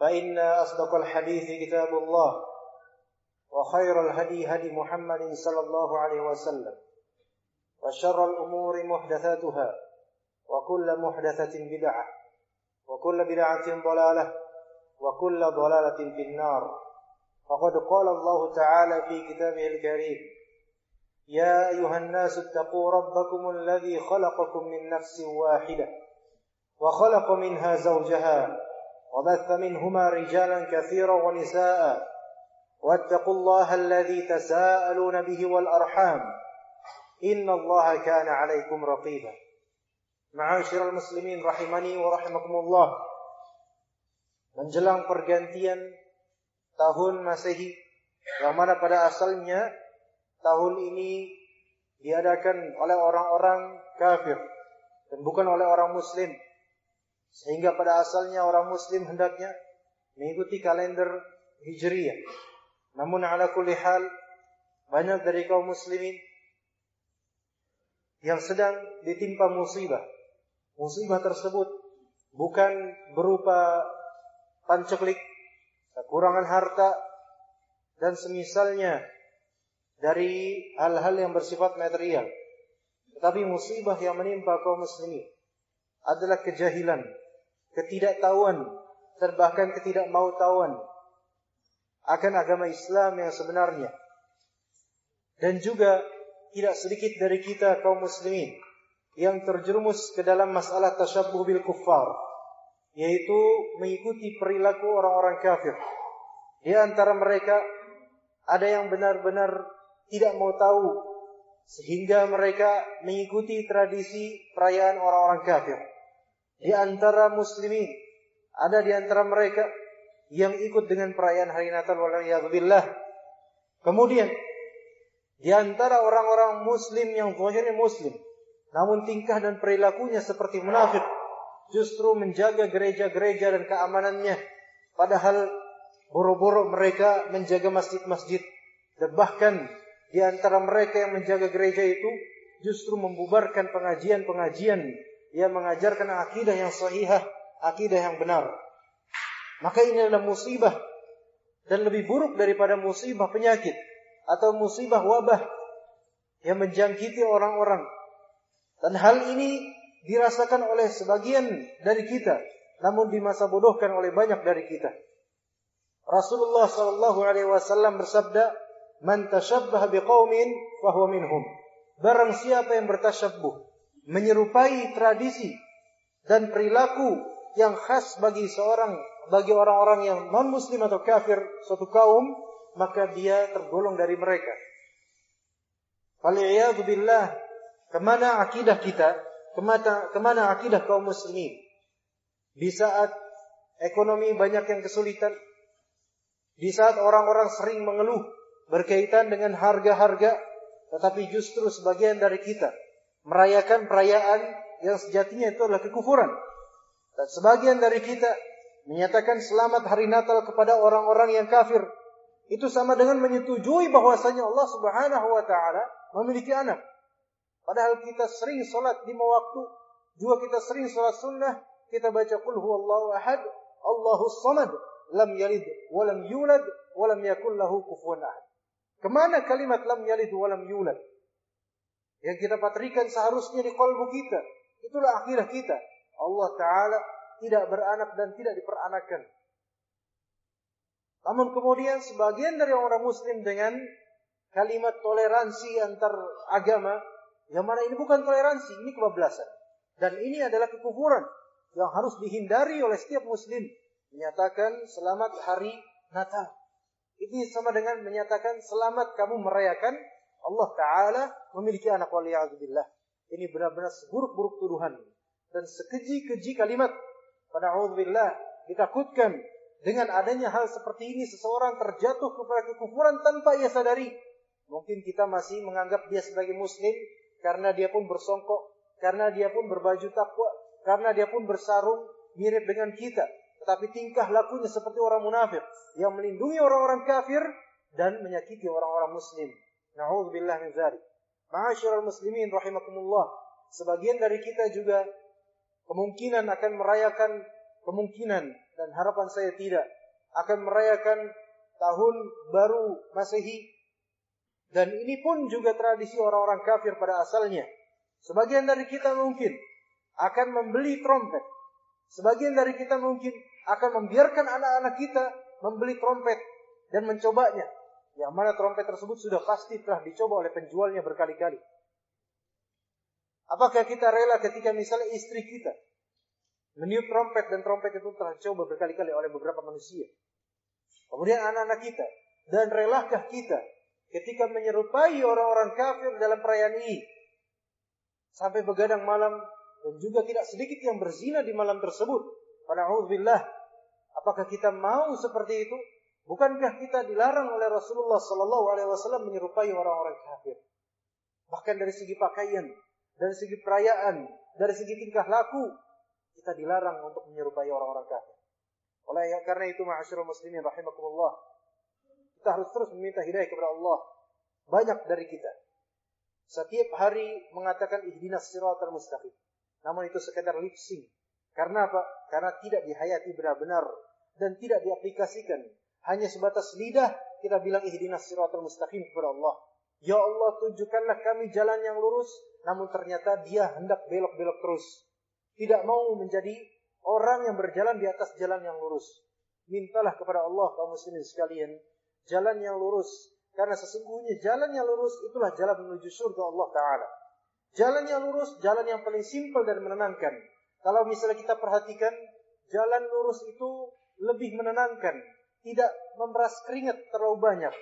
فإن أصدق الحديث كتاب الله وخير الهدي هدي محمد صلى الله عليه وسلم وشر الأمور محدثاتها وكل محدثة بدعة وكل بدعة ضلالة وكل ضلالة في النار. فقد قال الله تعالى في كتابه الكريم يا أيها الناس اتقوا ربكم الذي خلقكم من نفس واحدة وخلق منها زوجها وبث منهما رجالا كثيرا ونساء واتقوا الله الذي تساءلون به والأرحام إن الله كان عليكم رقيبا Ma'asyiral muslimin rahimani wa rahimakumullah. Menjelang pergantian tahun Masehi yang mana pada asalnya tahun ini diadakan oleh orang-orang kafir dan bukan oleh orang muslim. Sehingga pada asalnya orang muslim hendaknya mengikuti kalender Hijriyah. Namun ala kulli hal banyak dari kaum muslimin yang sedang ditimpa musibah musibah tersebut bukan berupa panceklik, kekurangan harta, dan semisalnya dari hal-hal yang bersifat material. Tetapi musibah yang menimpa kaum muslimin adalah kejahilan, ketidaktahuan, dan bahkan ketidakmautawan akan agama Islam yang sebenarnya. Dan juga tidak sedikit dari kita kaum muslimin yang terjerumus ke dalam masalah tasyabbuh bil kuffar yaitu mengikuti perilaku orang-orang kafir. Di antara mereka ada yang benar-benar tidak mau tahu sehingga mereka mengikuti tradisi perayaan orang-orang kafir. Di antara muslimin ada di antara mereka yang ikut dengan perayaan hari Natal waliyadzubillah. Kemudian di antara orang-orang muslim yang zahirnya muslim namun tingkah dan perilakunya seperti munafik, justru menjaga gereja-gereja dan keamanannya. Padahal boro-boro mereka menjaga masjid-masjid. Dan bahkan di antara mereka yang menjaga gereja itu justru membubarkan pengajian-pengajian yang mengajarkan akidah yang sahihah, akidah yang benar. Maka ini adalah musibah dan lebih buruk daripada musibah penyakit atau musibah wabah yang menjangkiti orang-orang dan hal ini dirasakan oleh sebagian dari kita, namun di masa bodohkan oleh banyak dari kita. Rasulullah sallallahu alaihi wasallam bersabda, "Man tashabbaha biqaumin fahuwa minhum." Barang siapa yang bertasyabbuh, menyerupai tradisi dan perilaku yang khas bagi seorang bagi orang-orang yang non muslim atau kafir suatu kaum, maka dia tergolong dari mereka. Faliyadu billah Ke mana akidah kita? Ke mana, ke mana akidah kaum muslimin? Di saat ekonomi banyak yang kesulitan, di saat orang-orang sering mengeluh berkaitan dengan harga-harga, tetapi justru sebagian dari kita merayakan perayaan yang sejatinya itu adalah kekufuran. Dan sebagian dari kita menyatakan selamat hari Natal kepada orang-orang yang kafir. Itu sama dengan menyetujui bahwasanya Allah Subhanahu wa taala memiliki anak. Padahal kita sering sholat lima waktu, juga kita sering sholat sunnah, kita baca qul huwallahu ahad, Allahu samad, lam yalid wa lam yulad wa lam yakul lahu kufuwan ahad. Ke mana kalimat lam yalid wa lam yulad? Yang kita patrikan seharusnya di kalbu kita. Itulah akhirah kita. Allah Ta'ala tidak beranak dan tidak diperanakan. Namun kemudian sebagian dari orang muslim dengan kalimat toleransi antar agama yang mana ini bukan toleransi, ini kebablasan. Dan ini adalah kekufuran yang harus dihindari oleh setiap muslim. Menyatakan selamat hari Natal. Ini sama dengan menyatakan selamat kamu merayakan Allah Ta'ala memiliki anak waliyahzubillah. Ini benar-benar seburuk-buruk tuduhan. Dan sekeji-keji kalimat. Pada Allah ditakutkan Dengan adanya hal seperti ini seseorang terjatuh kepada kekufuran tanpa ia sadari. Mungkin kita masih menganggap dia sebagai muslim karena dia pun bersongkok, karena dia pun berbaju takwa, karena dia pun bersarung mirip dengan kita. Tetapi tingkah lakunya seperti orang munafik yang melindungi orang-orang kafir dan menyakiti orang-orang muslim. Na'udzubillah min dzalik. Ma'asyiral muslimin rahimakumullah. Sebagian dari kita juga kemungkinan akan merayakan kemungkinan dan harapan saya tidak akan merayakan tahun baru Masehi dan ini pun juga tradisi orang-orang kafir pada asalnya. Sebagian dari kita mungkin akan membeli trompet. Sebagian dari kita mungkin akan membiarkan anak-anak kita membeli trompet dan mencobanya. Yang mana trompet tersebut sudah pasti telah dicoba oleh penjualnya berkali-kali. Apakah kita rela ketika misalnya istri kita meniup trompet dan trompet itu telah dicoba berkali-kali oleh beberapa manusia. Kemudian anak-anak kita. Dan relakah kita ketika menyerupai orang-orang kafir dalam perayaan ini. Sampai begadang malam dan juga tidak sedikit yang berzina di malam tersebut. Padahal apakah kita mau seperti itu? Bukankah kita dilarang oleh Rasulullah Sallallahu Alaihi Wasallam menyerupai orang-orang kafir? Bahkan dari segi pakaian, dari segi perayaan, dari segi tingkah laku, kita dilarang untuk menyerupai orang-orang kafir. Oleh karena itu, ma'asyiral muslimin rahimakumullah, kita harus terus meminta hidayah kepada Allah. Banyak dari kita setiap hari mengatakan ihdinas siratal mustaqim. Namun itu sekedar lip sync. Karena apa? Karena tidak dihayati benar-benar dan tidak diaplikasikan hanya sebatas lidah kita bilang ihdinas siratal mustaqim kepada Allah. Ya Allah tunjukkanlah kami jalan yang lurus. Namun ternyata dia hendak belok-belok terus. Tidak mau menjadi orang yang berjalan di atas jalan yang lurus. Mintalah kepada Allah kaum muslimin sekalian. Jalan yang lurus. Karena sesungguhnya jalan yang lurus itulah jalan menuju surga Allah Ta'ala. Jalan yang lurus, jalan yang paling simpel dan menenangkan. Kalau misalnya kita perhatikan, jalan lurus itu lebih menenangkan tidak memeras keringat terlalu banyak.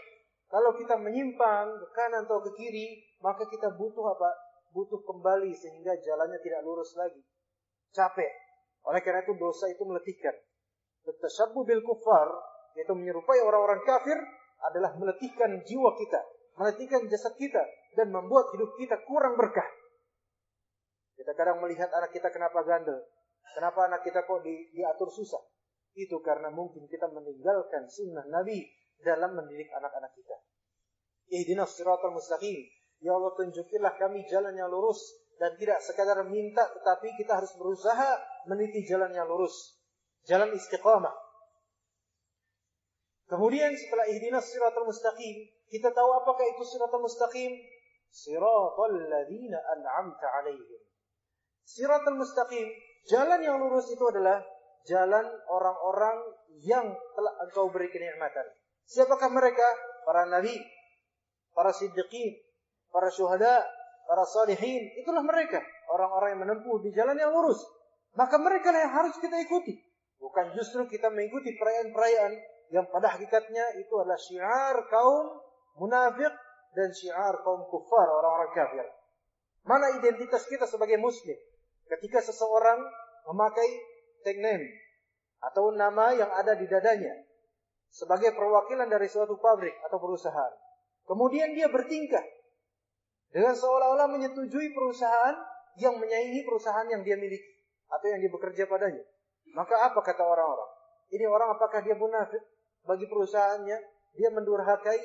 Kalau kita menyimpang ke kanan atau ke kiri, maka kita butuh apa? Butuh kembali sehingga jalannya tidak lurus lagi. Capek. Oleh karena itu dosa itu meletihkan. Tashabbu bil kufar, yaitu menyerupai orang-orang kafir, adalah meletihkan jiwa kita, meletihkan jasad kita, dan membuat hidup kita kurang berkah. Kita kadang melihat anak kita kenapa gandel, kenapa anak kita kok di, diatur susah. Itu karena mungkin kita meninggalkan sunnah Nabi dalam mendidik anak-anak kita. Ihdinas siratal mustaqim. Ya Allah tunjukilah kami jalan yang lurus dan tidak sekadar minta tetapi kita harus berusaha meniti jalan yang lurus. Jalan istiqamah. Kemudian setelah ihdinas siratal mustaqim, kita tahu apakah itu siratal mustaqim? Siratal ladzina an'amta alaihim. Siratal mustaqim, jalan yang lurus itu adalah jalan orang-orang yang telah engkau beri kenikmatan. Siapakah mereka? Para nabi, para siddiqin, para syuhada, para salihin. Itulah mereka. Orang-orang yang menempuh di jalan yang lurus. Maka mereka yang harus kita ikuti. Bukan justru kita mengikuti perayaan-perayaan yang pada hakikatnya itu adalah syiar kaum munafik dan syiar kaum kufar, orang-orang kafir. Mana identitas kita sebagai muslim? Ketika seseorang memakai name atau nama yang ada di dadanya sebagai perwakilan dari suatu pabrik atau perusahaan. Kemudian dia bertingkah dengan seolah-olah menyetujui perusahaan yang menyaingi perusahaan yang dia miliki atau yang dia bekerja padanya. Maka apa kata orang-orang? Ini orang apakah dia munafik bagi perusahaannya? Dia mendurhakai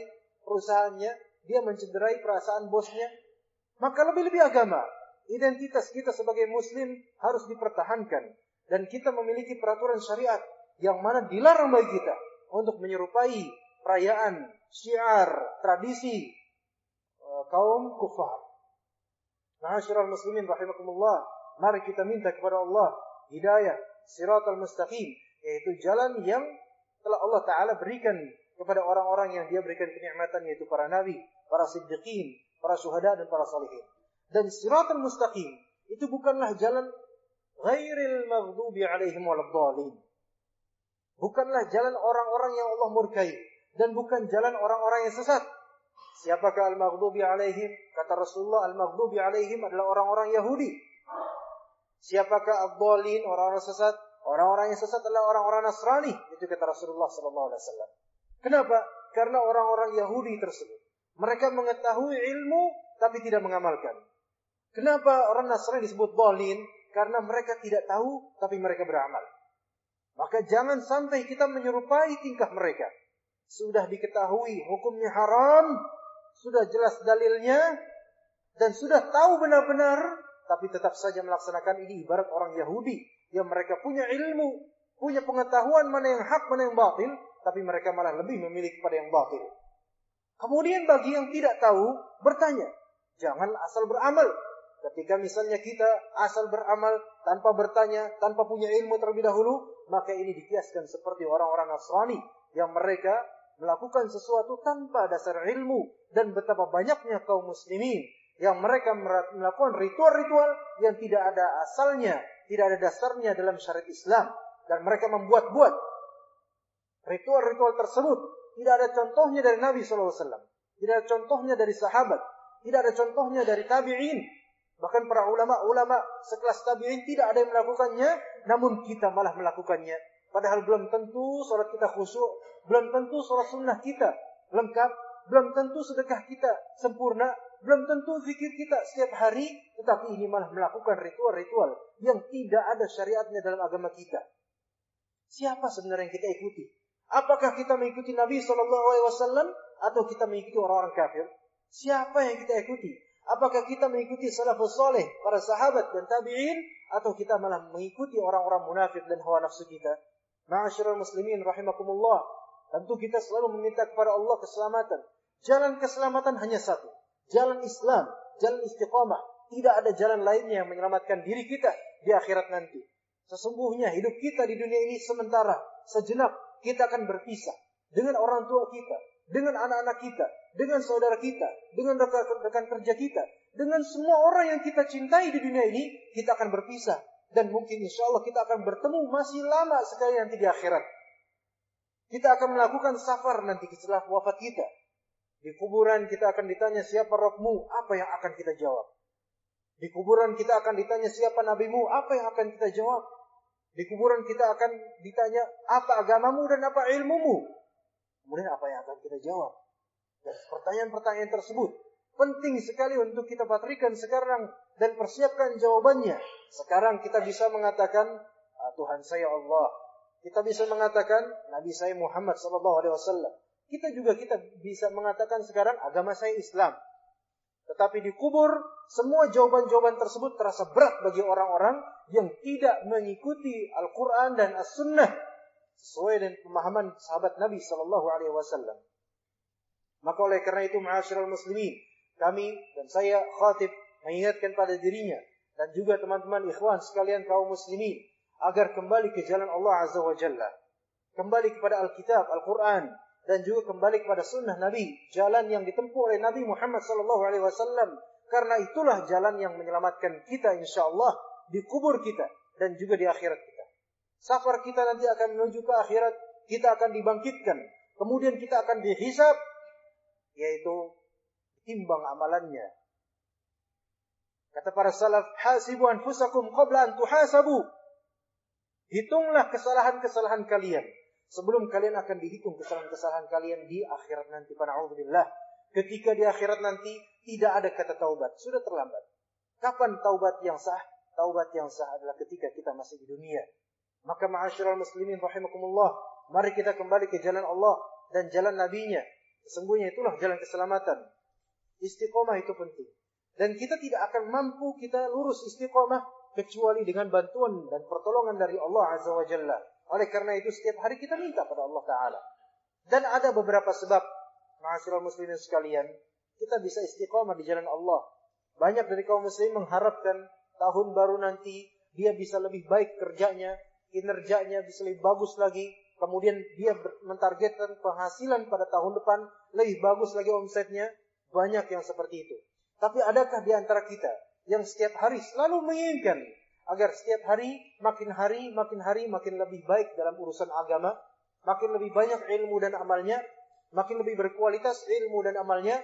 perusahaannya? Dia mencederai perasaan bosnya? Maka lebih-lebih agama. Identitas kita sebagai muslim harus dipertahankan dan kita memiliki peraturan syariat yang mana dilarang bagi kita untuk menyerupai perayaan, syiar, tradisi uh, kaum kufar. Ma'asyiral muslimin rahimakumullah, mari kita minta kepada Allah hidayah siratal mustaqim, yaitu jalan yang telah Allah taala berikan kepada orang-orang yang Dia berikan kenikmatan yaitu para nabi, para siddiqin, para syuhada dan para salihin. Dan siratal mustaqim itu bukanlah jalan ghairil maghdubi alaihim waladdallin. Bukanlah jalan orang-orang yang Allah murkai dan bukan jalan orang-orang yang sesat. Siapakah al-maghdubi alaihim? Kata Rasulullah, al-maghdubi alaihim adalah orang-orang Yahudi. Siapakah ad-dhalin, orang-orang sesat? Orang-orang yang sesat adalah orang-orang Nasrani, itu kata Rasulullah sallallahu alaihi wasallam. Kenapa? Karena orang-orang Yahudi tersebut mereka mengetahui ilmu tapi tidak mengamalkan. Kenapa orang Nasrani disebut bolin? Karena mereka tidak tahu tapi mereka beramal. Maka jangan sampai kita menyerupai tingkah mereka. Sudah diketahui hukumnya haram, sudah jelas dalilnya, dan sudah tahu benar-benar, tapi tetap saja melaksanakan ini ibarat orang Yahudi yang mereka punya ilmu, punya pengetahuan mana yang hak, mana yang batil, tapi mereka malah lebih memilih kepada yang batil. Kemudian bagi yang tidak tahu, bertanya. Jangan asal beramal. Ketika misalnya kita asal beramal tanpa bertanya, tanpa punya ilmu terlebih dahulu, maka ini dikiaskan seperti orang-orang Nasrani yang mereka melakukan sesuatu tanpa dasar ilmu dan betapa banyaknya kaum muslimin yang mereka melakukan ritual-ritual yang tidak ada asalnya tidak ada dasarnya dalam syariat Islam. Dan mereka membuat-buat ritual-ritual tersebut. Tidak ada contohnya dari Nabi SAW tidak ada contohnya dari sahabat. Tidak ada contohnya dari tabi'in bahkan para ulama-ulama sekelas tabi'in tidak ada yang melakukannya namun kita malah melakukannya padahal belum tentu sholat kita khusyuk belum tentu sholat sunnah kita lengkap belum tentu sedekah kita sempurna belum tentu zikir kita setiap hari, tetapi ini malah melakukan ritual-ritual yang tidak ada syariatnya dalam agama kita. Siapa sebenarnya yang kita ikuti? Apakah kita mengikuti Nabi SAW atau kita mengikuti orang-orang kafir? Siapa yang kita ikuti? Apakah kita mengikuti salafus soleh, para sahabat dan tabi'in, atau kita malah mengikuti orang-orang munafik dan hawa nafsu kita? Ma'asyiral muslimin rahimakumullah. Tentu kita selalu meminta kepada Allah keselamatan. Jalan keselamatan hanya satu jalan Islam, jalan istiqamah. Tidak ada jalan lainnya yang menyelamatkan diri kita di akhirat nanti. Sesungguhnya hidup kita di dunia ini sementara, sejenak kita akan berpisah dengan orang tua kita, dengan anak-anak kita, dengan saudara kita, dengan rekan-rekan kerja kita, dengan semua orang yang kita cintai di dunia ini, kita akan berpisah. Dan mungkin insya Allah kita akan bertemu masih lama sekali nanti di akhirat. Kita akan melakukan safar nanti setelah wafat kita. Di kuburan kita akan ditanya siapa rohmu, apa yang akan kita jawab. Di kuburan kita akan ditanya siapa nabimu, apa yang akan kita jawab. Di kuburan kita akan ditanya apa agamamu dan apa ilmumu. Kemudian apa yang akan kita jawab. Dan pertanyaan-pertanyaan tersebut penting sekali untuk kita patrikan sekarang dan persiapkan jawabannya. Sekarang kita bisa mengatakan ah, Tuhan saya Allah. Kita bisa mengatakan Nabi saya Muhammad sallallahu alaihi wasallam. Kita juga kita bisa mengatakan sekarang agama saya Islam. Tetapi di kubur semua jawaban-jawaban tersebut terasa berat bagi orang-orang yang tidak mengikuti Al-Quran dan As-Sunnah sesuai dengan pemahaman sahabat Nabi Sallallahu Alaihi Wasallam. Maka oleh karena itu, ma'asyiral muslimin, kami dan saya khatib mengingatkan pada dirinya dan juga teman-teman ikhwan sekalian kaum muslimin agar kembali ke jalan Allah Azza wa Jalla. Kembali kepada Alkitab, Al-Quran, dan juga kembali kepada sunnah Nabi, jalan yang ditempuh oleh Nabi Muhammad sallallahu alaihi wasallam. Karena itulah jalan yang menyelamatkan kita insya Allah di kubur kita dan juga di akhirat. Safar kita nanti akan menuju ke akhirat, kita akan dibangkitkan, kemudian kita akan dihisab, yaitu timbang amalannya. Kata para salaf, hasibu anfusakum qabla an tuhasabu. Hitunglah kesalahan-kesalahan kalian Sebelum kalian akan dihitung kesalahan-kesalahan kalian di akhirat nanti. Pana'udzubillah. Ketika di akhirat nanti tidak ada kata taubat. Sudah terlambat. Kapan taubat yang sah? Taubat yang sah adalah ketika kita masih di dunia. Maka ma'asyiral muslimin rahimakumullah. Mari kita kembali ke jalan Allah dan jalan nabinya. Sesungguhnya itulah jalan keselamatan. Istiqomah itu penting. Dan kita tidak akan mampu kita lurus istiqomah kecuali dengan bantuan dan pertolongan dari Allah Azza wa Jalla. Oleh karena itu setiap hari kita minta pada Allah Ta'ala. Dan ada beberapa sebab, ma'asyiral muslimin sekalian, kita bisa istiqomah di jalan Allah. Banyak dari kaum muslim mengharapkan tahun baru nanti dia bisa lebih baik kerjanya, kinerjanya bisa lebih bagus lagi, kemudian dia mentargetkan penghasilan pada tahun depan lebih bagus lagi omsetnya, banyak yang seperti itu. Tapi adakah di antara kita yang setiap hari selalu menginginkan agar setiap hari makin hari makin hari makin lebih baik dalam urusan agama, makin lebih banyak ilmu dan amalnya, makin lebih berkualitas ilmu dan amalnya,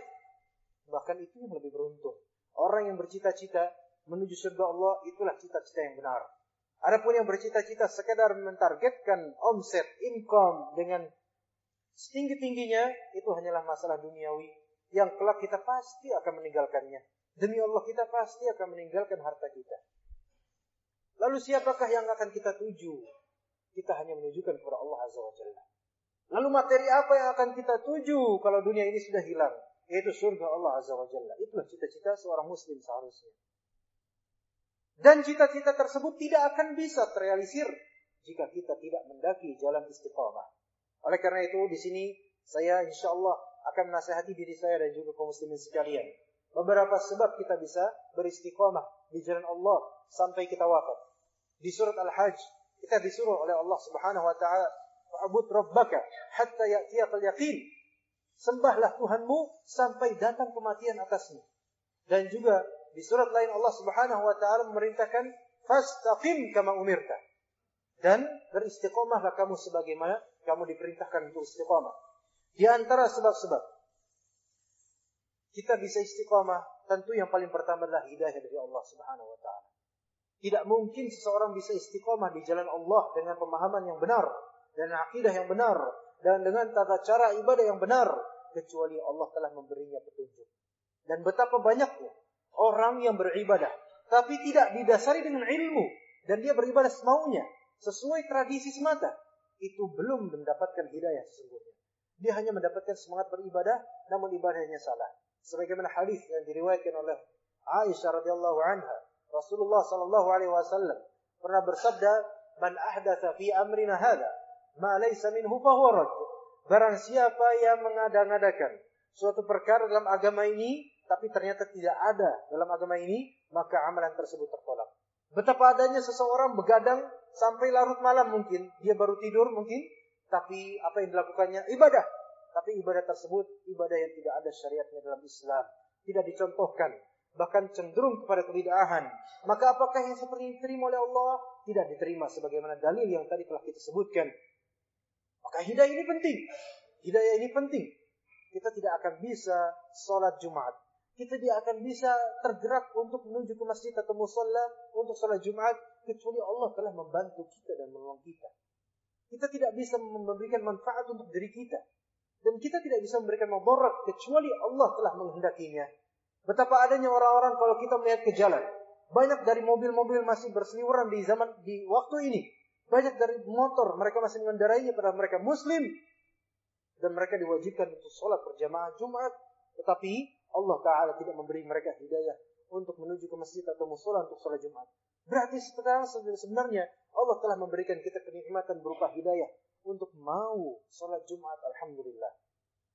bahkan itu yang lebih beruntung. Orang yang bercita-cita menuju surga Allah itulah cita-cita yang benar. Adapun yang bercita-cita sekedar mentargetkan omset, income dengan setinggi-tingginya, itu hanyalah masalah duniawi yang kelak kita pasti akan meninggalkannya. Demi Allah kita pasti akan meninggalkan harta kita. Lalu siapakah yang akan kita tuju? Kita hanya menunjukkan kepada Allah Azza wa Jalla. Lalu materi apa yang akan kita tuju kalau dunia ini sudah hilang? Yaitu surga Allah Azza wa Jalla. Itulah cita-cita seorang muslim seharusnya. Dan cita-cita tersebut tidak akan bisa terrealisir jika kita tidak mendaki jalan istiqamah. Oleh karena itu di sini saya insya Allah akan menasihati diri saya dan juga kaum muslimin sekalian. Beberapa sebab kita bisa beristiqamah di jalan Allah sampai kita wafat. Di surat Al-Hajj kita disuruh oleh Allah Subhanahu wa taala "Wa'bud rabbaka hatta ya'tiyakal yaqin." Sembahlah Tuhanmu sampai datang kematian atasmu. Dan juga di surat lain Allah Subhanahu wa taala memerintahkan fastaqim kama umirta. Dan beristiqomahlah kamu sebagaimana kamu diperintahkan untuk istiqomah. Di antara sebab-sebab kita bisa istiqomah, tentu yang paling pertama adalah hidayah dari Allah Subhanahu wa taala. Tidak mungkin seseorang bisa istiqomah di jalan Allah dengan pemahaman yang benar dan akidah yang benar dan dengan tata cara ibadah yang benar kecuali Allah telah memberinya petunjuk. Dan betapa banyaknya orang yang beribadah. Tapi tidak didasari dengan ilmu. Dan dia beribadah semaunya. Sesuai tradisi semata. Itu belum mendapatkan hidayah sesungguhnya. Dia hanya mendapatkan semangat beribadah namun ibadahnya salah. Sebagaimana hadis yang diriwayatkan oleh Aisyah radhiyallahu anha Rasulullah sallallahu alaihi wasallam pernah bersabda man ahdatha fi amrina hadha ma laysa minhu fahuwa barang siapa yang mengada-ngadakan suatu perkara dalam agama ini tapi ternyata tidak ada dalam agama ini, maka amalan tersebut tertolak. Betapa adanya seseorang begadang sampai larut malam mungkin, dia baru tidur mungkin, tapi apa yang dilakukannya ibadah. Tapi ibadah tersebut ibadah yang tidak ada syariatnya dalam Islam, tidak dicontohkan, bahkan cenderung kepada kebidahan. Maka apakah yang seperti ini diterima oleh Allah? Tidak diterima sebagaimana dalil yang tadi telah kita sebutkan. Maka hidayah ini penting. Hidayah ini penting. Kita tidak akan bisa sholat Jumat kita tidak akan bisa tergerak untuk menuju ke masjid atau musola untuk sholat Jumat kecuali Allah telah membantu kita dan menolong kita. Kita tidak bisa memberikan manfaat untuk diri kita dan kita tidak bisa memberikan mudarat kecuali Allah telah menghendakinya. Betapa adanya orang-orang kalau kita melihat ke jalan, banyak dari mobil-mobil masih berseliweran di zaman di waktu ini. Banyak dari motor mereka masih mengendarainya pada mereka muslim dan mereka diwajibkan untuk sholat berjamaah Jumat, tetapi Allah Ta'ala tidak memberi mereka hidayah untuk menuju ke masjid atau musola untuk sholat Jumat. Berarti sekarang sebenarnya Allah telah memberikan kita kenikmatan berupa hidayah untuk mau sholat Jumat. Alhamdulillah.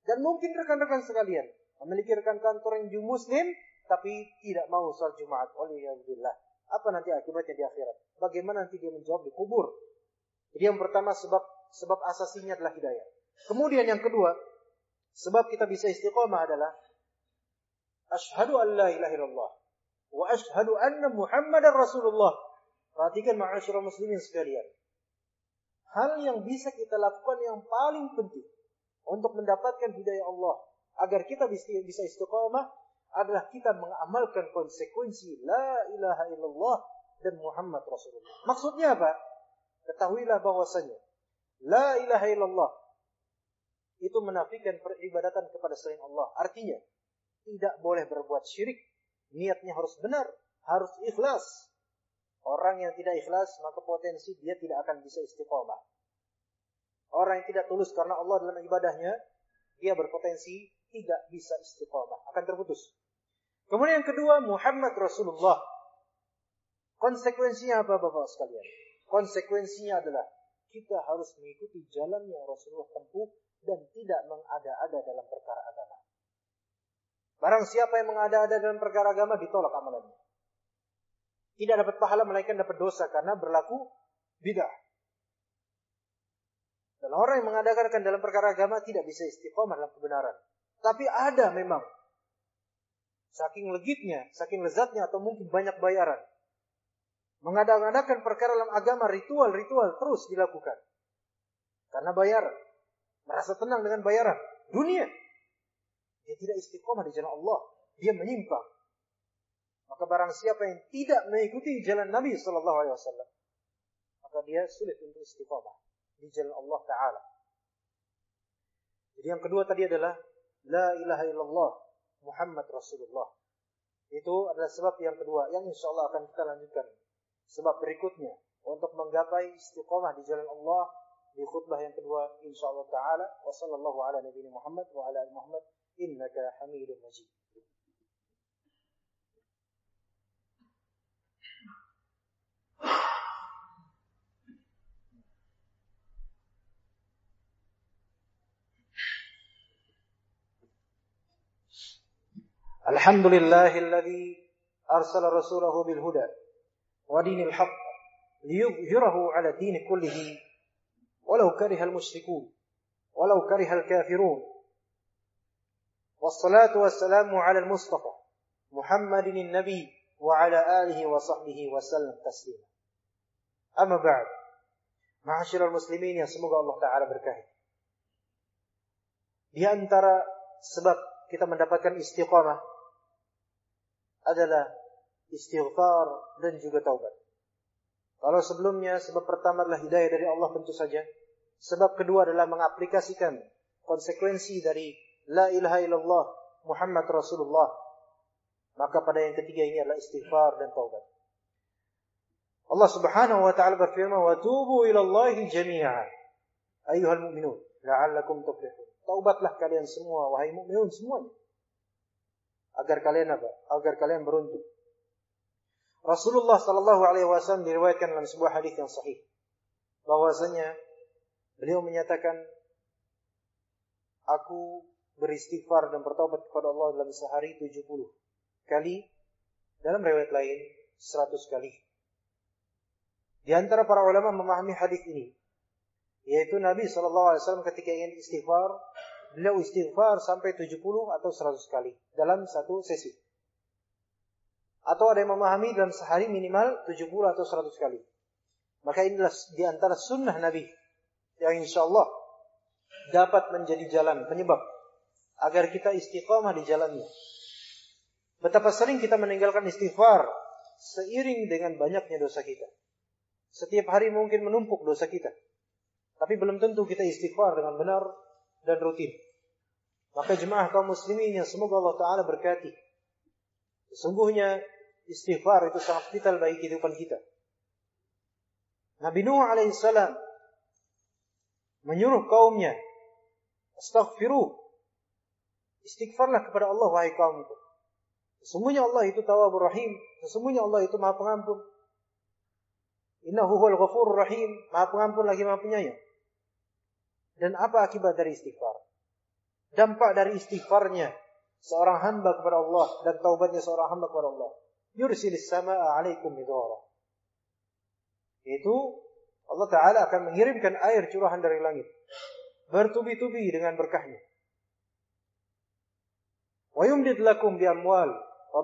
Dan mungkin rekan-rekan sekalian memiliki rekan kantor yang muslim tapi tidak mau sholat Jumat. Alhamdulillah. Apa nanti akibatnya di akhirat? Bagaimana nanti dia menjawab di kubur? Jadi yang pertama sebab sebab asasinya adalah hidayah. Kemudian yang kedua, sebab kita bisa istiqomah adalah Ashhadu an la ilaha illallah. Wa ashhadu anna Muhammadar Rasulullah. Perhatikan ma'asyurah muslimin sekalian. Hal yang bisa kita lakukan yang paling penting untuk mendapatkan hidayah Allah agar kita bisa istiqamah adalah kita mengamalkan konsekuensi la ilaha illallah dan Muhammad Rasulullah. Maksudnya apa? Ketahuilah bahwasanya la ilaha illallah itu menafikan peribadatan kepada selain Allah. Artinya, tidak boleh berbuat syirik. Niatnya harus benar, harus ikhlas. Orang yang tidak ikhlas, maka potensi dia tidak akan bisa istiqomah. Orang yang tidak tulus karena Allah dalam ibadahnya, dia berpotensi tidak bisa istiqomah, akan terputus. Kemudian yang kedua, Muhammad Rasulullah. Konsekuensinya apa Bapak sekalian? Konsekuensinya adalah kita harus mengikuti jalan yang Rasulullah tempuh dan tidak mengada-ada dalam perkara agama. Barang siapa yang mengada-ada dalam perkara agama ditolak amalannya. Tidak dapat pahala melainkan dapat dosa karena berlaku bidah. Dan orang yang mengadakan dalam perkara agama tidak bisa istiqomah dalam kebenaran. Tapi ada memang. Saking legitnya, saking lezatnya atau mungkin banyak bayaran. Mengadakan perkara dalam agama ritual-ritual terus dilakukan. Karena bayaran. Merasa tenang dengan bayaran. Dunia. Dia tidak istiqomah di jalan Allah. Dia menyimpang. Maka barang siapa yang tidak mengikuti jalan Nabi Sallallahu Alaihi Wasallam, maka dia sulit untuk istiqamah di jalan Allah Ta'ala. Jadi yang kedua tadi adalah La ilaha illallah Muhammad Rasulullah. Itu adalah sebab yang kedua yang insya Allah akan kita lanjutkan. Sebab berikutnya untuk menggapai istiqamah di jalan Allah di khutbah yang kedua insya Allah taala wa sallallahu ala nabiyina Muhammad wa ala Muhammad innaka Hamidum Majid. الحمد لله الذي أرسل رسوله بالهدى ودين الحق ليظهره على الدين كله ولو كره المشركون ولو كره الكافرون والصلاة والسلام على المصطفى محمد النبي وعلى آله وصحبه وسلم تسليما أما بعد معاشر المسلمين يا semoga Allah Ta'ala berkahi di antara sebab kita mendapatkan istiqamah adalah istighfar dan juga taubat. Kalau sebelumnya sebab pertama adalah hidayah dari Allah tentu saja. Sebab kedua adalah mengaplikasikan konsekuensi dari la ilaha illallah Muhammad Rasulullah. Maka pada yang ketiga ini adalah istighfar dan taubat. Allah Subhanahu wa taala berfirman, "Wa tubu ila Allah jami'a ayyuhal mu'minun la'allakum tuflihun." Taubatlah kalian semua wahai mukminun semuanya agar kalian apa? Agar kalian beruntung. Rasulullah Shallallahu Alaihi Wasallam diriwayatkan dalam sebuah hadis yang sahih bahwasanya beliau menyatakan aku beristighfar dan bertobat kepada Allah dalam sehari 70 kali dalam riwayat lain 100 kali. Di antara para ulama memahami hadis ini yaitu Nabi Wasallam ketika ingin istighfar beliau istighfar sampai 70 atau 100 kali dalam satu sesi. Atau ada yang memahami dalam sehari minimal 70 atau 100 kali. Maka inilah di antara sunnah Nabi yang insya Allah dapat menjadi jalan penyebab agar kita istiqamah di jalannya. Betapa sering kita meninggalkan istighfar seiring dengan banyaknya dosa kita. Setiap hari mungkin menumpuk dosa kita. Tapi belum tentu kita istighfar dengan benar dan rutin. Maka jemaah kaum muslimin yang semoga Allah Ta'ala berkati. Sesungguhnya istighfar itu sangat vital bagi kehidupan kita. Nabi Nuh alaihissalam menyuruh kaumnya, astaghfiru, istighfarlah kepada Allah wahai kaumku. Sesungguhnya Allah itu tawabur rahim, sesungguhnya Allah itu maha pengampun. Innahu huwal ghafurur rahim, maha pengampun lagi maha penyayang. Dan apa akibat dari istighfar? Dampak dari istighfarnya seorang hamba kepada Allah dan taubatnya seorang hamba kepada Allah. Yursilis sama'a alaikum midhara. Itu Allah Ta'ala akan mengirimkan air curahan dari langit. Bertubi-tubi dengan berkahnya. Wa yumdid lakum bi amwal wa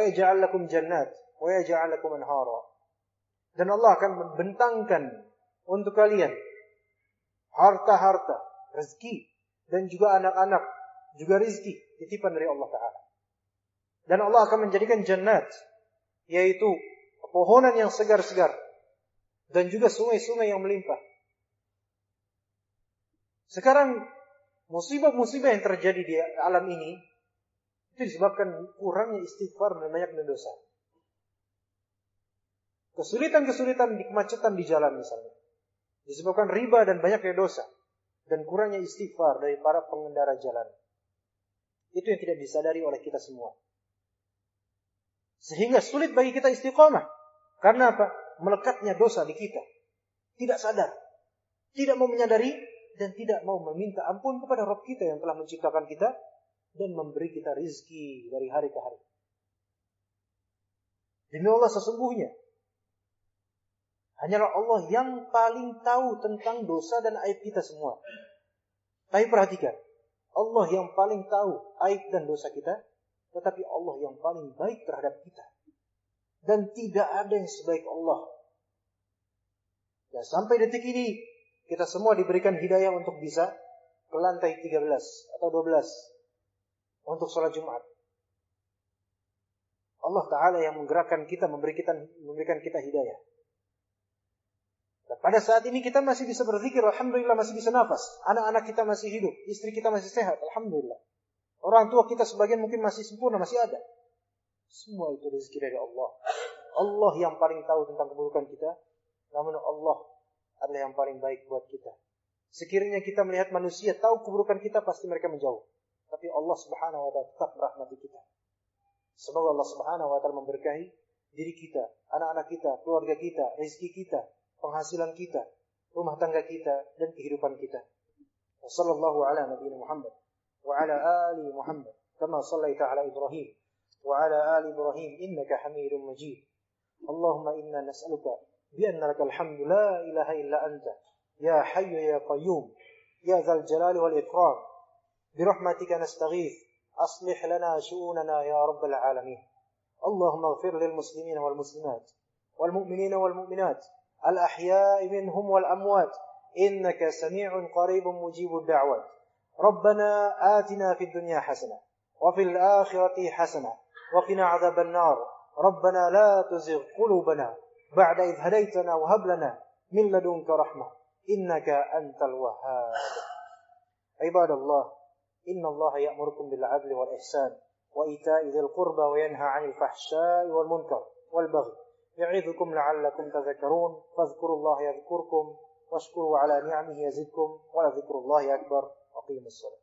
yaj'al lakum anhara. Dan Allah akan membentangkan untuk kalian harta-harta, rezeki, dan juga anak-anak, juga rezeki titipan dari Allah Ta'ala. Dan Allah akan menjadikan jannat, yaitu pepohonan yang segar-segar, dan juga sungai-sungai yang melimpah. Sekarang, musibah-musibah yang terjadi di alam ini, itu disebabkan kurangnya istighfar dan banyaknya dosa. Kesulitan-kesulitan di kemacetan di jalan misalnya. Disebabkan riba dan banyaknya dosa. Dan kurangnya istighfar dari para pengendara jalan. Itu yang tidak disadari oleh kita semua. Sehingga sulit bagi kita istiqomah. Karena apa? Melekatnya dosa di kita. Tidak sadar. Tidak mau menyadari dan tidak mau meminta ampun kepada Rob kita yang telah menciptakan kita dan memberi kita rizki dari hari ke hari. Demi Allah sesungguhnya Hanyalah Allah yang paling tahu tentang dosa dan aib kita semua. Tapi perhatikan, Allah yang paling tahu aib dan dosa kita, tetapi Allah yang paling baik terhadap kita. Dan tidak ada yang sebaik Allah. Ya, sampai detik ini, kita semua diberikan hidayah untuk bisa ke lantai 13 atau 12 untuk sholat Jumat. Allah Ta'ala yang menggerakkan kita, memberikan, memberikan kita hidayah. Dan pada saat ini kita masih bisa berzikir, Alhamdulillah masih bisa nafas. Anak-anak kita masih hidup, istri kita masih sehat, Alhamdulillah. Orang tua kita sebagian mungkin masih sempurna, masih ada. Semua itu rezeki dari Allah. Allah yang paling tahu tentang keburukan kita. Namun Allah adalah yang paling baik buat kita. Sekiranya kita melihat manusia tahu keburukan kita, pasti mereka menjauh. Tapi Allah subhanahu wa ta'ala tetap merahmati kita. Semoga Allah subhanahu wa ta'ala memberkahi diri kita, anak-anak kita, keluarga kita, rezeki kita, penghasilan kita, rumah tangga kita, dan kehidupan kita. Wassallallahu ala nabiyina Muhammad wa ala ali Muhammad kama sallaita ala Ibrahim wa ala ali Ibrahim innaka Hamidum Majid. Allahumma inna nas'aluka bi anna lakal hamdu la ilaha illa anta ya hayyu ya qayyum ya dzal jalali wal ikram برحمتك نستغيث. أصلح لنا شؤوننا يا رب العالمين. اللهم اغفر للمسلمين والمسلمات والمؤمنين والمؤمنات الأحياء منهم والأموات. إنك سميع قريب مجيب الدعوات. ربنا آتنا في الدنيا حسنة وفي الآخرة حسنة وقنا عذاب النار. ربنا لا تزغ قلوبنا بعد إذ هديتنا وهب لنا من لدنك رحمة. إنك أنت الوهاب. عباد الله إن الله يأمركم بالعدل والإحسان وإيتاء ذي القربى وينهى عن الفحشاء والمنكر والبغي يعظكم لعلكم تذكرون فاذكروا الله يذكركم واشكروا على نعمه يزدكم ولذكر الله أكبر وقيموا الصلاة